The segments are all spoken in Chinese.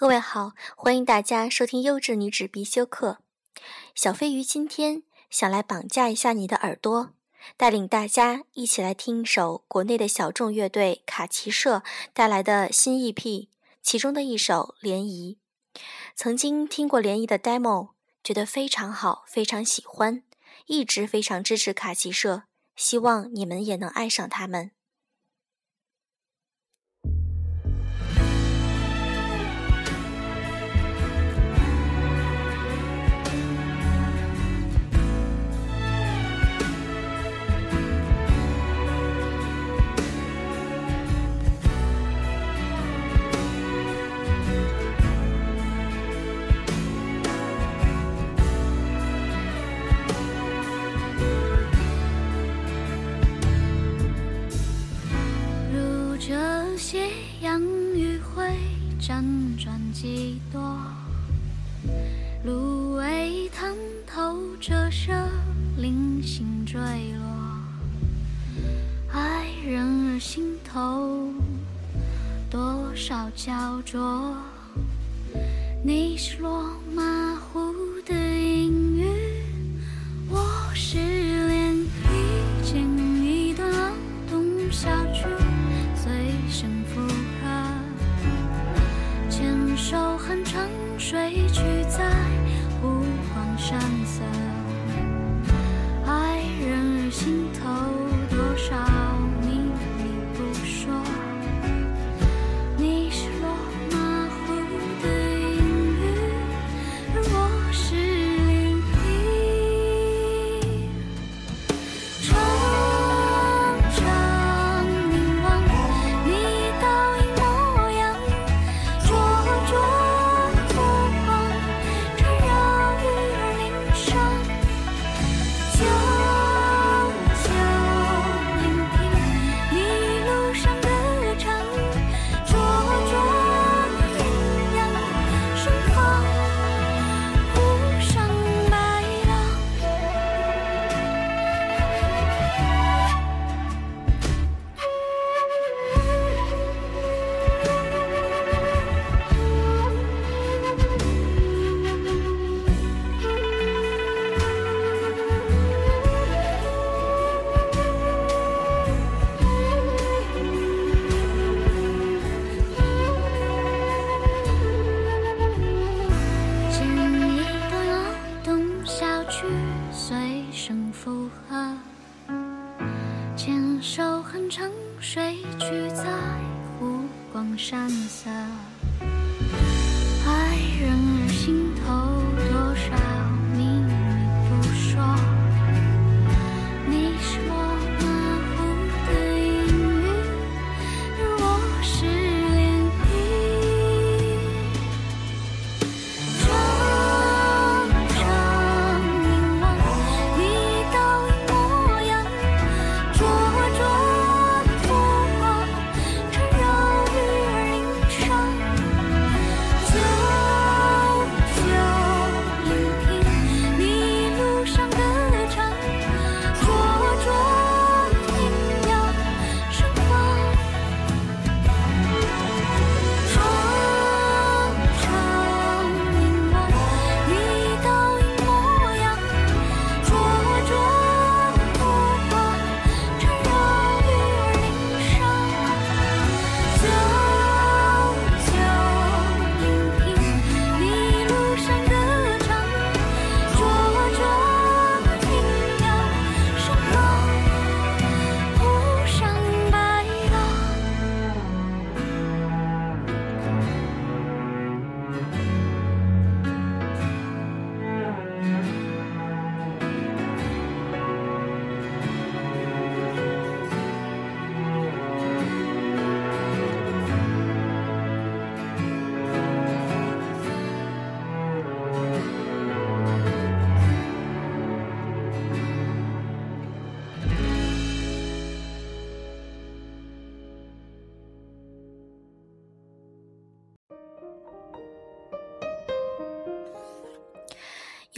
各位好，欢迎大家收听优质女子必修课。小飞鱼今天想来绑架一下你的耳朵，带领大家一起来听一首国内的小众乐队卡奇社带来的新 EP，其中的一首《涟漪》。曾经听过涟漪的 demo，觉得非常好，非常喜欢，一直非常支持卡奇社，希望你们也能爱上他们。头，多少焦灼。你是落马说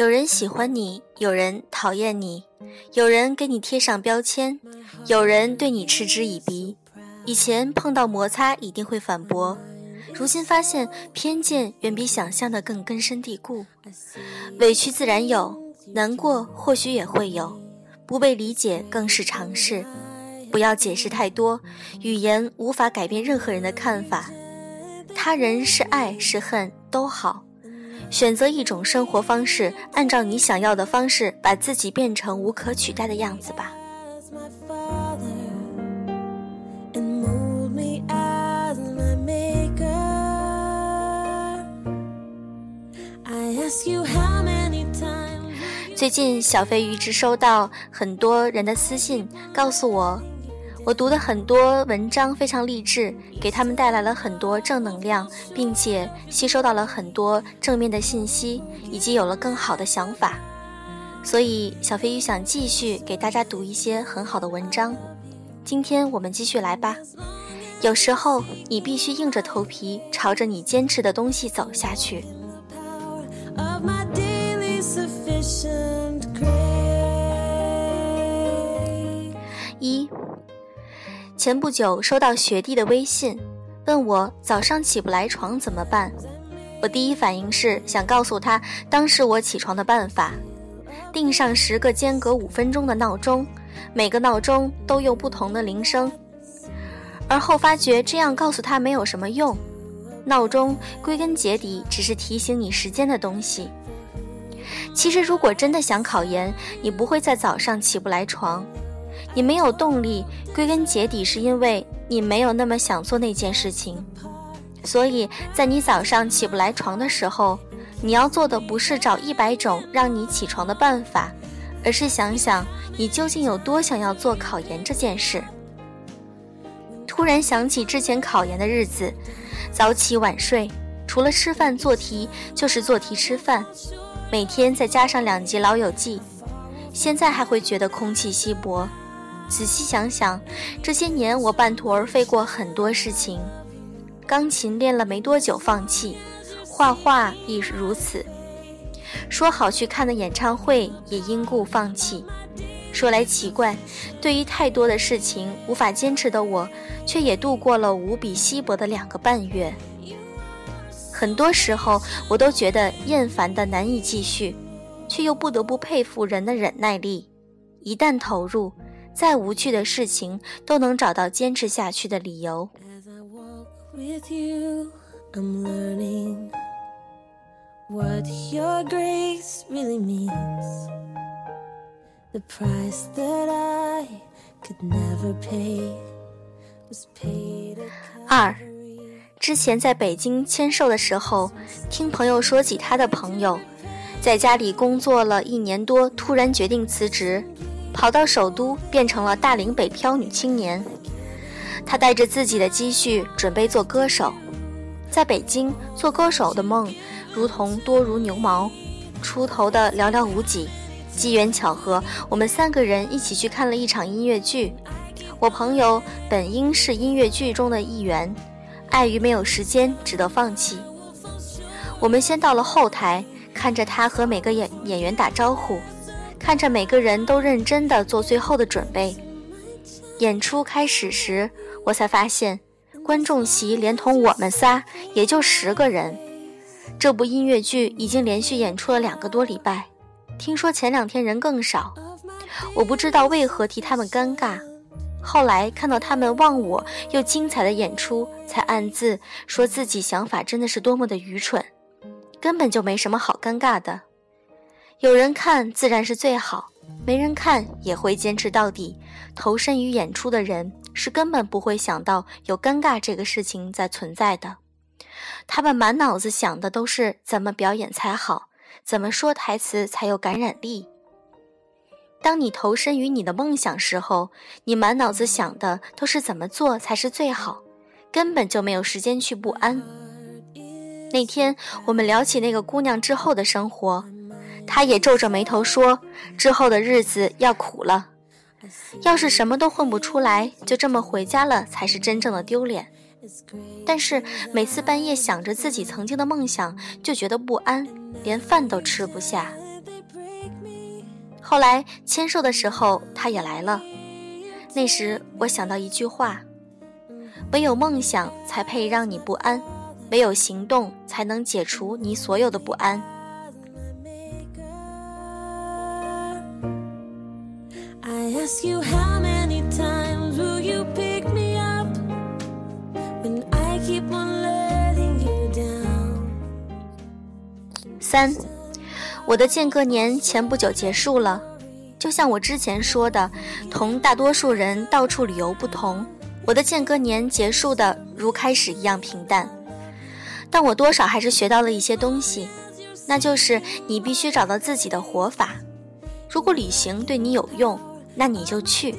有人喜欢你，有人讨厌你，有人给你贴上标签，有人对你嗤之以鼻。以前碰到摩擦一定会反驳，如今发现偏见远比想象的更根深蒂固，委屈自然有，难过或许也会有，不被理解更是常事。不要解释太多，语言无法改变任何人的看法。他人是爱是恨都好，选择一种生活方式，按照你想要的方式，把自己变成无可取代的样子吧。最近，小飞鱼直收到很多人的私信，告诉我。我读的很多文章非常励志，给他们带来了很多正能量，并且吸收到了很多正面的信息，以及有了更好的想法。所以，小飞鱼想继续给大家读一些很好的文章。今天我们继续来吧。有时候，你必须硬着头皮朝着你坚持的东西走下去。一。前不久收到学弟的微信，问我早上起不来床怎么办。我第一反应是想告诉他当时我起床的办法：定上十个间隔五分钟的闹钟，每个闹钟都用不同的铃声。而后发觉这样告诉他没有什么用，闹钟归根结底只是提醒你时间的东西。其实如果真的想考研，你不会在早上起不来床。你没有动力，归根结底是因为你没有那么想做那件事情。所以在你早上起不来床的时候，你要做的不是找一百种让你起床的办法，而是想想你究竟有多想要做考研这件事。突然想起之前考研的日子，早起晚睡，除了吃饭做题就是做题吃饭，每天再加上两集《老友记》，现在还会觉得空气稀薄。仔细想想，这些年我半途而废过很多事情，钢琴练了没多久放弃，画画亦如此。说好去看的演唱会也因故放弃。说来奇怪，对于太多的事情无法坚持的我，却也度过了无比稀薄的两个半月。很多时候，我都觉得厌烦的难以继续，却又不得不佩服人的忍耐力。一旦投入。再无趣的事情都能找到坚持下去的理由。二，之前在北京签售的时候，听朋友说起他的朋友，在家里工作了一年多，突然决定辞职。跑到首都，变成了大龄北漂女青年。她带着自己的积蓄，准备做歌手。在北京做歌手的梦，如同多如牛毛，出头的寥寥无几。机缘巧合，我们三个人一起去看了一场音乐剧。我朋友本应是音乐剧中的一员，碍于没有时间，只得放弃。我们先到了后台，看着他和每个演演员打招呼。看着每个人都认真地做最后的准备，演出开始时，我才发现，观众席连同我们仨也就十个人。这部音乐剧已经连续演出了两个多礼拜，听说前两天人更少。我不知道为何替他们尴尬。后来看到他们忘我又精彩的演出，才暗自说自己想法真的是多么的愚蠢，根本就没什么好尴尬的。有人看自然是最好，没人看也会坚持到底。投身于演出的人是根本不会想到有尴尬这个事情在存在的，他们满脑子想的都是怎么表演才好，怎么说台词才有感染力。当你投身于你的梦想时候，你满脑子想的都是怎么做才是最好，根本就没有时间去不安。那天我们聊起那个姑娘之后的生活。他也皱着眉头说：“之后的日子要苦了，要是什么都混不出来，就这么回家了才是真正的丢脸。但是每次半夜想着自己曾经的梦想，就觉得不安，连饭都吃不下。后来签售的时候，他也来了。那时我想到一句话：唯有梦想才配让你不安，唯有行动才能解除你所有的不安。You how many times will you pick me up when i keep on letting you down? 三我的间隔年前不久结束了就像我之前说的同大多数人到处旅游不同我的间隔年结束的如开始一样平淡。但我多少还是学到了一些东西那就是你必须找到自己的活法。如果旅行对你有用那你就去，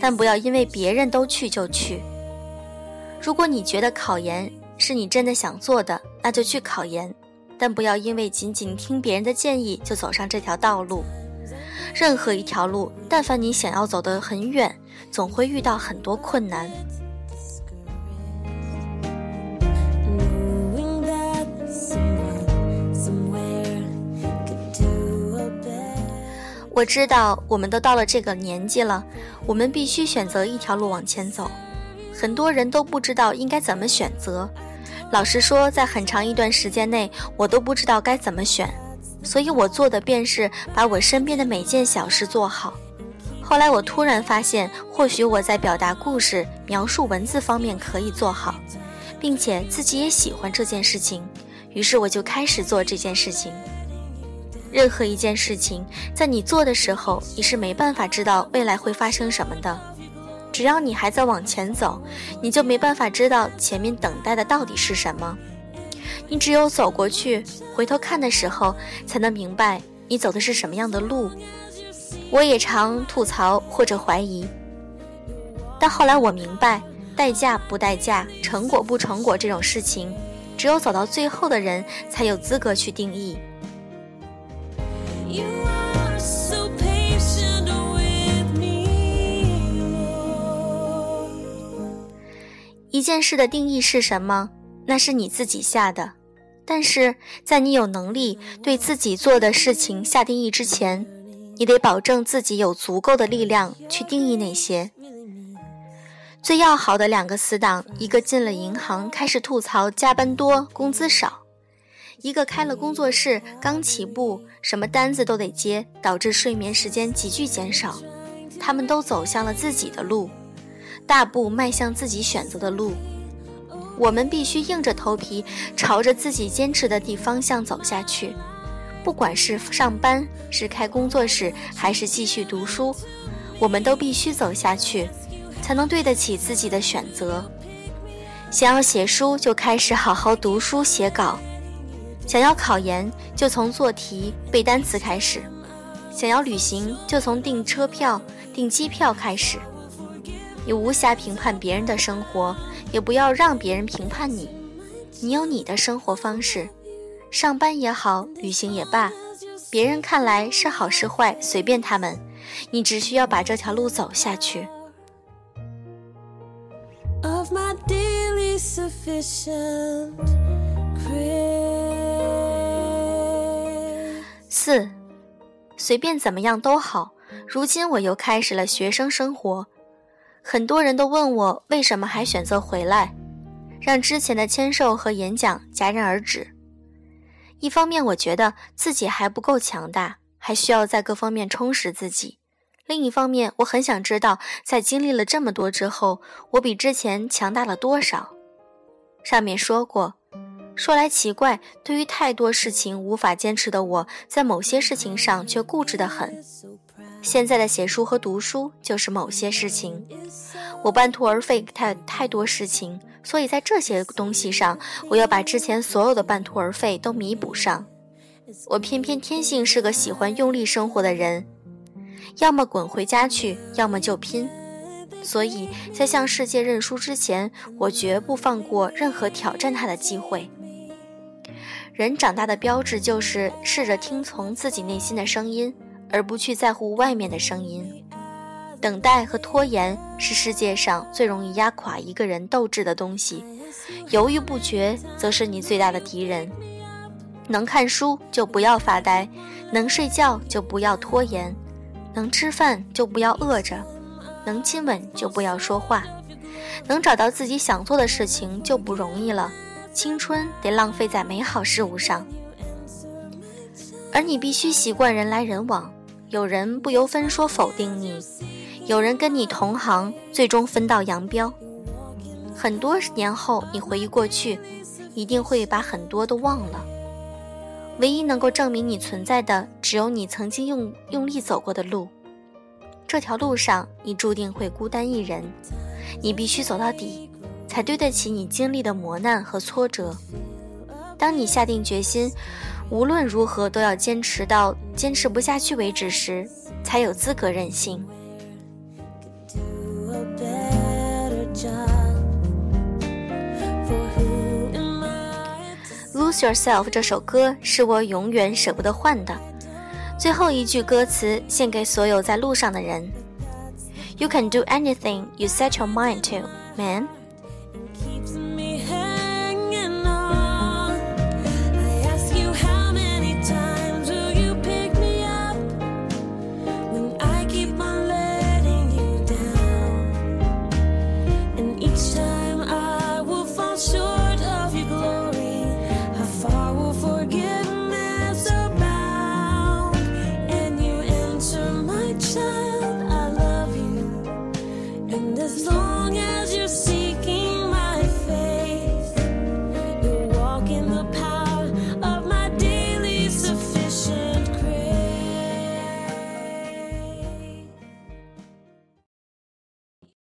但不要因为别人都去就去。如果你觉得考研是你真的想做的，那就去考研。但不要因为仅仅听别人的建议就走上这条道路。任何一条路，但凡你想要走得很远，总会遇到很多困难。我知道，我们都到了这个年纪了，我们必须选择一条路往前走。很多人都不知道应该怎么选择。老实说，在很长一段时间内，我都不知道该怎么选，所以我做的便是把我身边的每件小事做好。后来我突然发现，或许我在表达故事、描述文字方面可以做好，并且自己也喜欢这件事情，于是我就开始做这件事情。任何一件事情，在你做的时候，你是没办法知道未来会发生什么的。只要你还在往前走，你就没办法知道前面等待的到底是什么。你只有走过去，回头看的时候，才能明白你走的是什么样的路。我也常吐槽或者怀疑，但后来我明白，代价不代价，成果不成果这种事情，只有走到最后的人才有资格去定义。一件事的定义是什么？那是你自己下的。但是在你有能力对自己做的事情下定义之前，你得保证自己有足够的力量去定义那些。最要好的两个死党，一个进了银行开始吐槽加班多、工资少；一个开了工作室刚起步，什么单子都得接，导致睡眠时间急剧减少。他们都走向了自己的路。大步迈向自己选择的路，我们必须硬着头皮朝着自己坚持的地方向走下去。不管是上班、是开工作室，还是继续读书，我们都必须走下去，才能对得起自己的选择。想要写书，就开始好好读书写稿；想要考研，就从做题背单词开始；想要旅行，就从订车票、订机票开始。你无暇评判别人的生活，也不要让别人评判你。你有你的生活方式，上班也好，旅行也罢，别人看来是好是坏，随便他们。你只需要把这条路走下去。四，随便怎么样都好。如今我又开始了学生生活。很多人都问我为什么还选择回来，让之前的签售和演讲戛然而止。一方面，我觉得自己还不够强大，还需要在各方面充实自己；另一方面，我很想知道，在经历了这么多之后，我比之前强大了多少。上面说过，说来奇怪，对于太多事情无法坚持的我，在某些事情上却固执得很。现在的写书和读书就是某些事情，我半途而废太太多事情，所以在这些东西上，我要把之前所有的半途而废都弥补上。我偏偏天性是个喜欢用力生活的人，要么滚回家去，要么就拼。所以在向世界认输之前，我绝不放过任何挑战他的机会。人长大的标志就是试着听从自己内心的声音。而不去在乎外面的声音，等待和拖延是世界上最容易压垮一个人斗志的东西。犹豫不决则是你最大的敌人。能看书就不要发呆，能睡觉就不要拖延，能吃饭就不要饿着，能亲吻就不要说话，能找到自己想做的事情就不容易了。青春得浪费在美好事物上，而你必须习惯人来人往，有人不由分说否定你，有人跟你同行，最终分道扬镳。很多年后，你回忆过去，一定会把很多都忘了。唯一能够证明你存在的，只有你曾经用用力走过的路。这条路上，你注定会孤单一人，你必须走到底。才对得起你经历的磨难和挫折。当你下定决心，无论如何都要坚持到坚持不下去为止时，才有资格任性。Lose yourself 这首歌是我永远舍不得换的。最后一句歌词献给所有在路上的人：You can do anything you set your mind to, man.